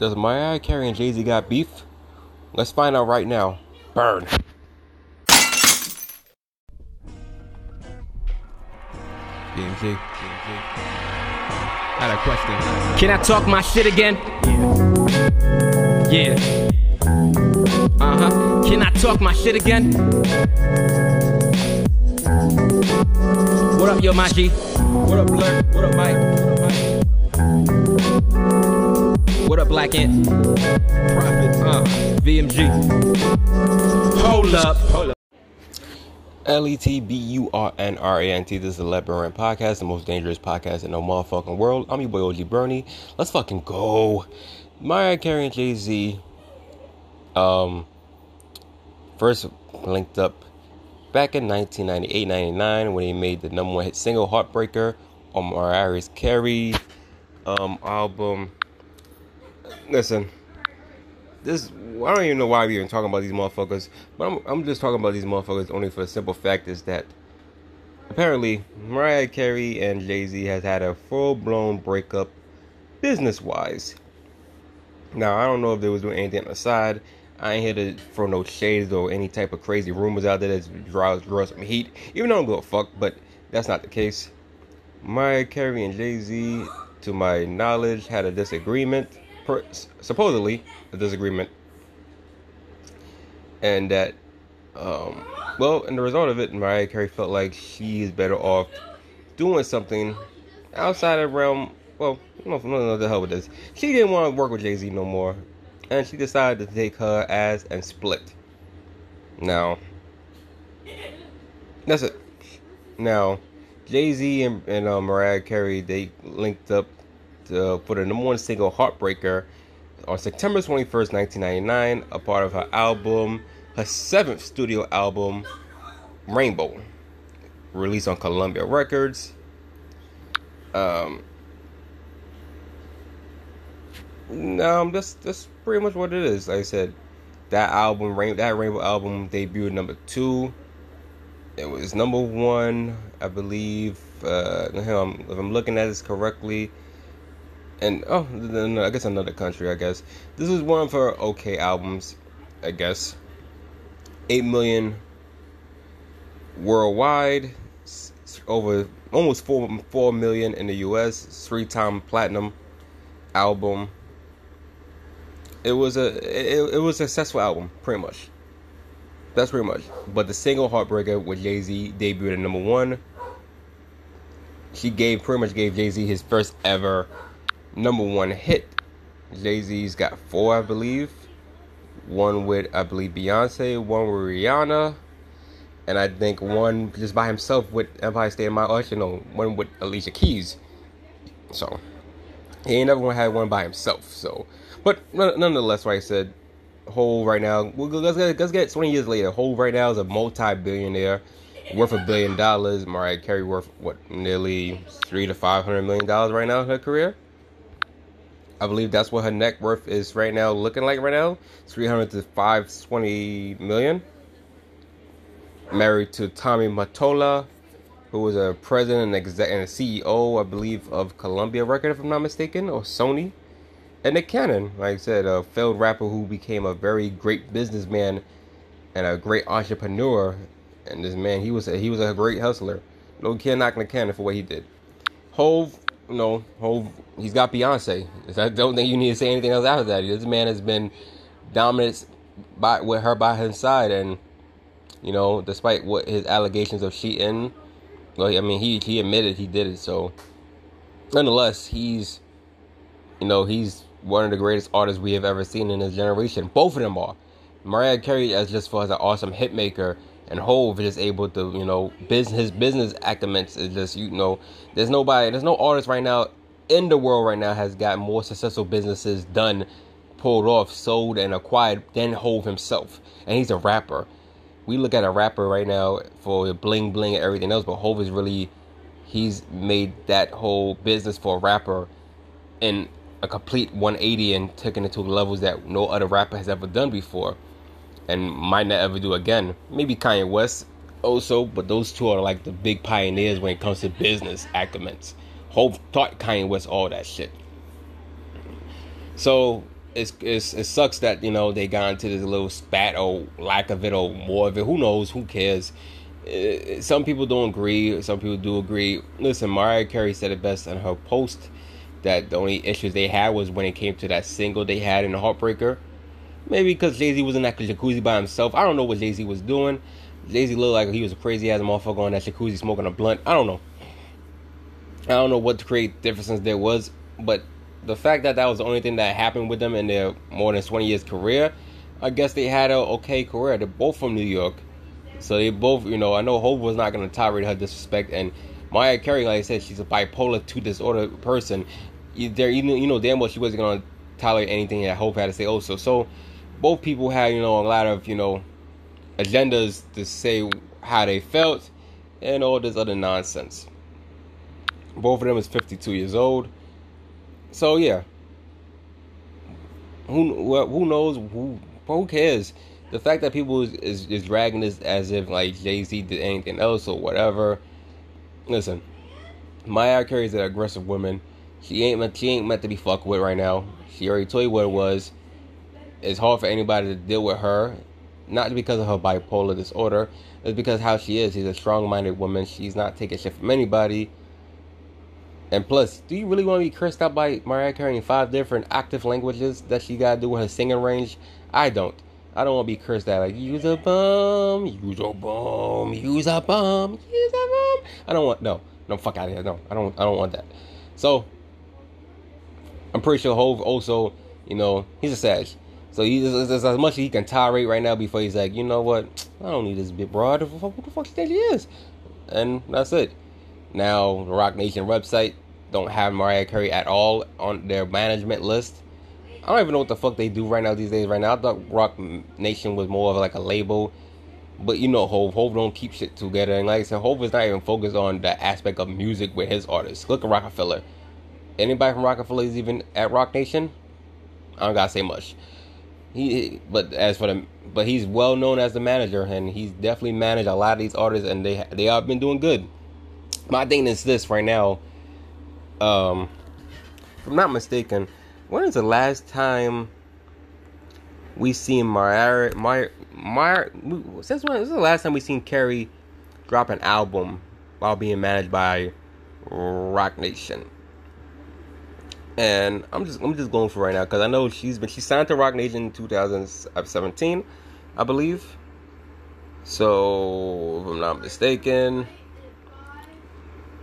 Does Mariah Carey and Jay Z got beef? Let's find out right now. Burn. BMG. I had a question. Can I talk my shit again? Yeah. Yeah. Uh huh. Can I talk my shit again? What up, yo, Maji? What up, Blur? What up, Mike? Black Ant? Prophet. Uh, VMG. Hold up. Hold up. L E T B U R N R A N T. This is the Rant Podcast, the most dangerous podcast in the motherfucking world. I'm your boy OG Bernie. Let's fucking go. Mariah Carey and Jay Z, um, first linked up back in 1998 99 when he made the number one hit single Heartbreaker on Mariah Carey um, album. Listen, this I don't even know why we even talking about these motherfuckers, but I'm I'm just talking about these motherfuckers only for the simple fact is that apparently Mariah Carey and Jay Z has had a full blown breakup business wise. Now I don't know if they was doing anything on the side. I ain't here to throw no shades or any type of crazy rumors out there that draws draws some heat. Even though I don't give a fuck, but that's not the case. Mariah Carey and Jay Z, to my knowledge, had a disagreement. Per, supposedly a disagreement. And that um, well in the result of it mariah carey felt like she's better off doing something outside of realm well no, no no the hell with this she didn't want to work with jay-z no more and she decided to take her ass and split. Now that's it. Now jay-z and, and uh, mariah carey they linked up to, for the number one single heartbreaker on September 21st, 1999, a part of her album, her seventh studio album, Rainbow, released on Columbia Records. Um, no, that's that's pretty much what it is. Like I said, that album, Rain, that Rainbow album, debuted number two. It was number one, I believe. Uh, if I'm looking at this correctly, and oh, I guess another country. I guess this is one of her okay albums. I guess eight million worldwide, over almost four four million in the U.S. Three time platinum album. It was a it, it was a successful album, pretty much. That's pretty much. But the single Heartbreaker with Jay Z debuted at number one. She gave pretty much gave Jay Z his first ever number one hit. Jay Z's got four, I believe. One with, I believe, Beyonce, one with Rihanna, and I think one just by himself with Empire State of you know, one with Alicia Keys. So, he ain't never had one by himself. So, but nonetheless, like I said, Hove right now, let's get, let's get 20 years later. Hove right now is a multi billionaire worth a billion dollars. Mariah Carey worth, what, nearly three to five hundred million dollars right now in her career. I believe that's what her net worth is right now, looking like right now, 300 to 520 million. Married to Tommy Mottola, who was a president and, exec- and CEO, I believe, of Columbia Record, if I'm not mistaken, or Sony. And Nick Cannon, like I said, a failed rapper who became a very great businessman and a great entrepreneur. And this man, he was a, he was a great hustler. No kid knocking the cannon for what he did. Hove you know, whole he's got Beyonce. I don't think you need to say anything else after that. This man has been dominant by with her by his side, and you know, despite what his allegations of cheating, well, I mean, he he admitted he did it. So, nonetheless, he's you know he's one of the greatest artists we have ever seen in his generation. Both of them are. Mariah Carey as just for as an awesome hit maker and Hove is able to, you know, business his business acumen is just, you know, there's nobody, there's no artist right now in the world right now has got more successful businesses done, pulled off, sold, and acquired than Hove himself, and he's a rapper. We look at a rapper right now for the bling bling and everything else, but Hove is really, he's made that whole business for a rapper in a complete 180 and taken it to levels that no other rapper has ever done before and might not ever do again. Maybe Kanye West also, but those two are like the big pioneers when it comes to business acumen. Hove taught Kanye West all that shit. So it's, it's it sucks that you know they got into this little spat or lack of it or more of it. Who knows? Who cares? Uh, some people don't agree. Some people do agree. Listen, Mariah Carey said it best in her post that the only issues they had was when it came to that single they had in the Heartbreaker. Maybe because Jay Z was in that jacuzzi by himself. I don't know what Jay Z was doing. Jay Z looked like he was a crazy ass motherfucker on that jacuzzi smoking a blunt. I don't know. I don't know what create differences there was, but the fact that that was the only thing that happened with them in their more than 20 years career, I guess they had a okay career. They're both from New York. So they both, you know, I know Hove was not going to tolerate her disrespect. And Mariah Carey, like I said, she's a bipolar 2 disorder person. There, you know, you know damn well she wasn't going to tolerate anything that Hove had to say also. So both people had, you know, a lot of, you know, agendas to say how they felt and all this other nonsense. Both of them is 52 years old. So yeah. Who who knows who who cares? The fact that people is, is, is dragging this as if like Jay Z did anything else or whatever. Listen, Maya Carey is an aggressive woman. She ain't she ain't meant to be fucked with right now. She already told you what it was. It's hard for anybody to deal with her, not because of her bipolar disorder. It's because how she is. She's a strong-minded woman. She's not taking shit from anybody. And plus, do you really want to be cursed out by Mariah Carey in five different active languages that she got to do with her singing range? I don't. I don't want to be cursed out like use a bum, use a bum, use a bum, use a bum. I don't want no, no fuck out of here. No, I don't. I don't want that. So I'm pretty sure Hove also, you know, he's a sag. So he's as much as he can tolerate right now before he's like, you know what, I don't need this bit broad. What the fuck stage he is? And that's it. Now, the Roc Nation website don't have Mariah Carey at all on their management list. I don't even know what the fuck they do right now these days. Right now, I thought Roc Nation was more of like a label, but you know, Hov Hov don't keep shit together. And like I said, Hov is not even focused on the aspect of music with his artists. Look at Roc-A-Fella. Anybody from Roc-A-Fella is even at Roc Nation. I don't gotta say much. He, but as for the, but he's well known as the manager, and he's definitely managed a lot of these artists, and they they have been doing good. My thing is this right now. Um, if I'm not mistaken, when is the last time we seen Mariah? Mariah, Mariah since when? This is the last time we seen Carey drop an album while being managed by Roc Nation. And I'm just I'm just going for right now because I know she's been she signed to Roc Nation in 2017, uh, I believe. So if I'm not mistaken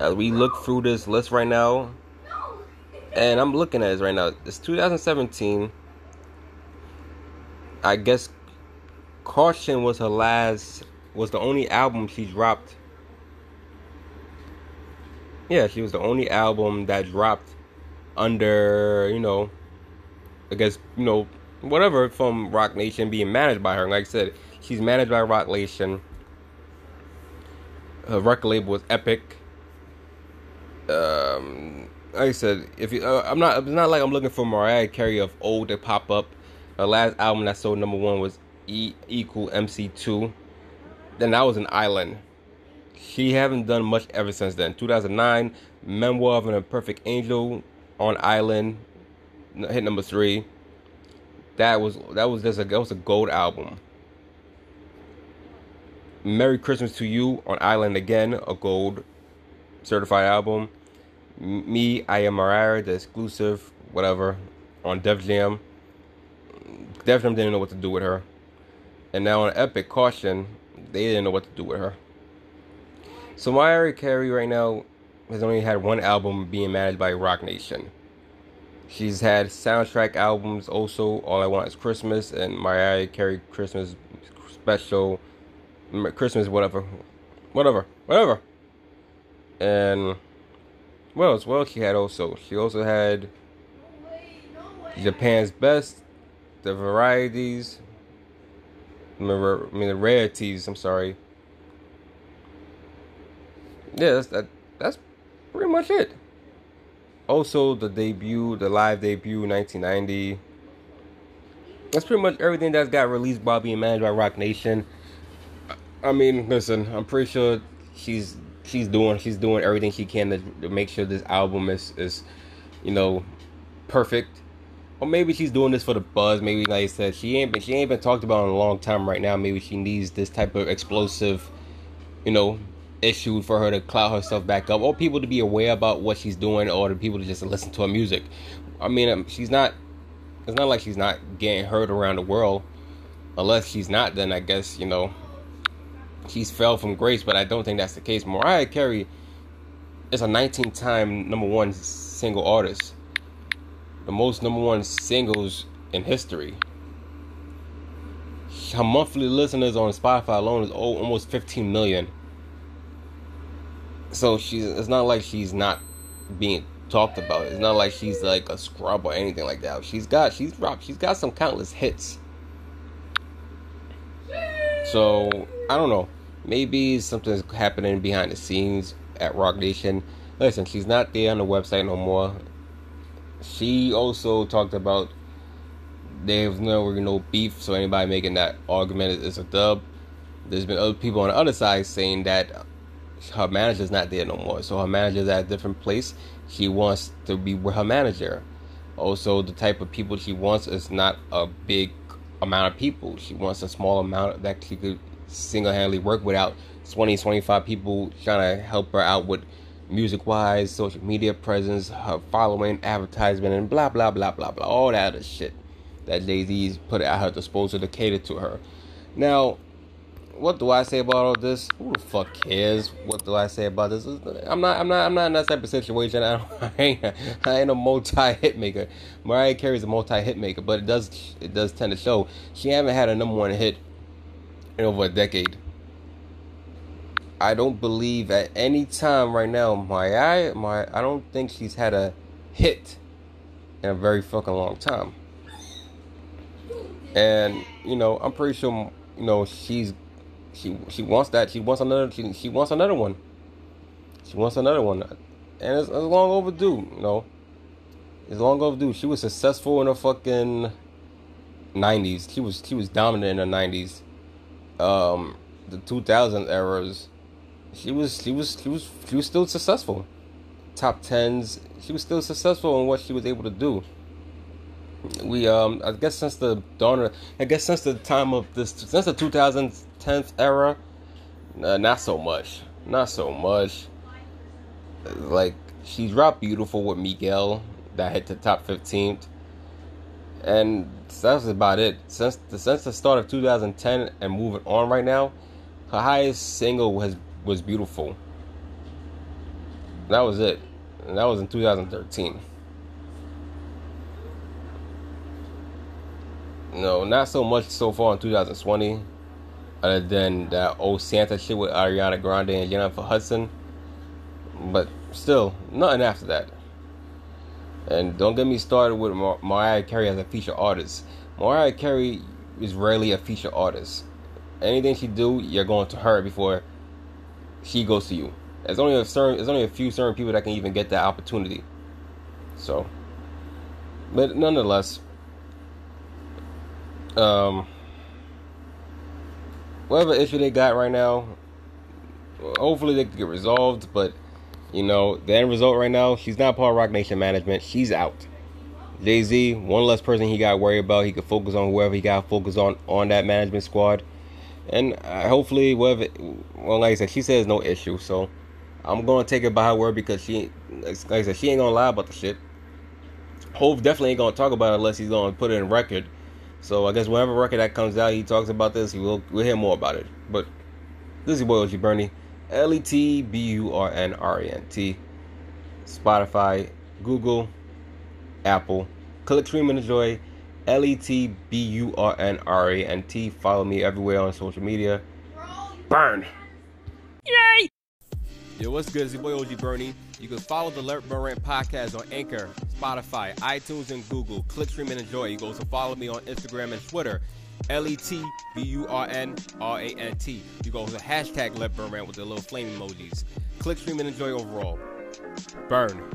as we look through this list right now, and I'm looking at this right now. It's 2017. I guess Caution was her last, was the only album she dropped. Yeah, she was the only album that dropped under, you know, I guess, you know, whatever from Roc Nation being managed by her. Like I said, she's managed by Roc Nation. Her record label was Epic um, like I said, if you, uh, I'm not, it's not like I'm looking for Mariah Carey of old to pop up. Her last album that sold number one was E equal MC two. Then that was an island. She haven't done much ever since then. 2009, Memoir of an Imperfect Angel on Island, hit number three. That was that was just a that was a gold album. Merry Christmas to You on Island again, a gold certified album me, I am Mariah, the exclusive, whatever, on Def Jam. Def Jam didn't know what to do with her. And now on Epic Caution, they didn't know what to do with her. So Mariah Carey right now has only had one album being managed by Roc Nation. She's had soundtrack albums also, All I Want Is Christmas and Mariah Carey Christmas Special, Christmas whatever, whatever, whatever. And well as well she had also she also had Japan's best, the varieties, I mean the rarities. I'm sorry. Yeah, that's that. That's pretty much it. Also, the debut, the live debut, 1990. That's pretty much everything that's got released by being managed by Roc Nation. I mean, listen, I'm pretty sure she's she's doing she's doing everything she can to, to make sure this album is is you know perfect or maybe she's doing this for the buzz. Maybe like I said, she ain't been she ain't been talked about in a long time right now. Maybe she needs this type of explosive, you know, issue for her to cloud herself back up, or people to be aware about what she's doing, or the people to just listen to her music. I mean, um, she's not. It's not like she's not getting heard around the world. Unless she's not, then I guess you know she's fell from grace. But I don't think that's the case. Mariah Carey is a 19-time number one single artist the most number one singles in history. Her monthly listeners on Spotify alone is almost 15 million. So she's it's not like she's not being talked about. It's not like she's like a scrub or anything like that. She's got she's dropped she's got some countless hits. So I don't know. Maybe something's happening behind the scenes at Roc Nation. Listen, she's not there on the website no more she also talked about there's no no beef, so anybody making that argument is a dub. There's been other people on the other side saying that her manager's not there no more, so her manager's at a different place. She wants to be with her manager. Also, the type of people she wants is not a big amount of people. She wants a small amount that she could single handedly work without 20, 25 people trying to help her out with music wise, social media presence, her following, advertisement, and blah blah blah blah blah. All that other shit that Jay Z's put at her disposal to cater to her. Now, what do I say about all this? Who the fuck cares? What do I say about this? I'm not. I'm not. I'm not in that type of situation. I, I ain't. I ain't a multi hit maker. Mariah Carey's a multi hit maker, but it does. It does tend to show she haven't had a number one hit in over a decade. I don't believe at any time right now my my I don't think she's had a hit in a very fucking long time. And you know, I'm pretty sure you know she's she she wants that she wants another she she wants another one. She wants another one, and it's, it's long overdue. You know, it's long overdue. She was successful in the fucking '90s. She was she was dominant in the '90s. Um, the 2000 eras she was she was she was she was still successful. Top tens. She was still successful in what she was able to do. We um I guess since the dawn I guess since the time of this since the 2010 era, uh, not so much. Not so much. Like she dropped beautiful with Miguel that hit the top 15th. And that's about it. Since the since the start of 2010 and moving on right now, her highest single was was beautiful. That was it. And that was in 2013. No, not so much so far in 2020. Other than that old Santa shit with Ariana Grande and Jennifer Hudson. But still, nothing after that. And don't get me started with Mar- Mariah Carey as a feature artist. Mariah Carey is rarely a feature artist. Anything she do, you're going to her before she goes to you. There's only a certain, there's only a few certain people that can even get that opportunity. So, but nonetheless, um, whatever issue they got right now, hopefully they can get resolved. But you know, the end result right now, she's not part of Roc Nation management. She's out. Jay Z, one less person he got to worry about. He could focus on whoever he got to focus on on that management squad and uh, hopefully, whatever. Well, like I said, she says no issue, so I'm gonna take it by her word because she, like I said, she ain't gonna lie about the shit. Hove definitely ain't gonna talk about it unless he's gonna put it in record. So I guess whatever record that comes out, he talks about this. He will we'll hear more about it. But this is your boy OG Bernie, L E T B U R N R E N T, Spotify, Google, Apple. Click, stream, and enjoy. L E T B U R N R A N T. Follow me everywhere on social media. Burn! Yay! Yo, what's good? It's your boy OG Bernie. You can follow the Let Burn Rant podcast on Anchor, Spotify, iTunes, and Google. Click, stream, and enjoy. You can also follow me on Instagram and Twitter. L E T B U R N R A N T. You go to hashtag Let Burn Rant with the little flame emojis. Click, stream, and enjoy overall. Burn.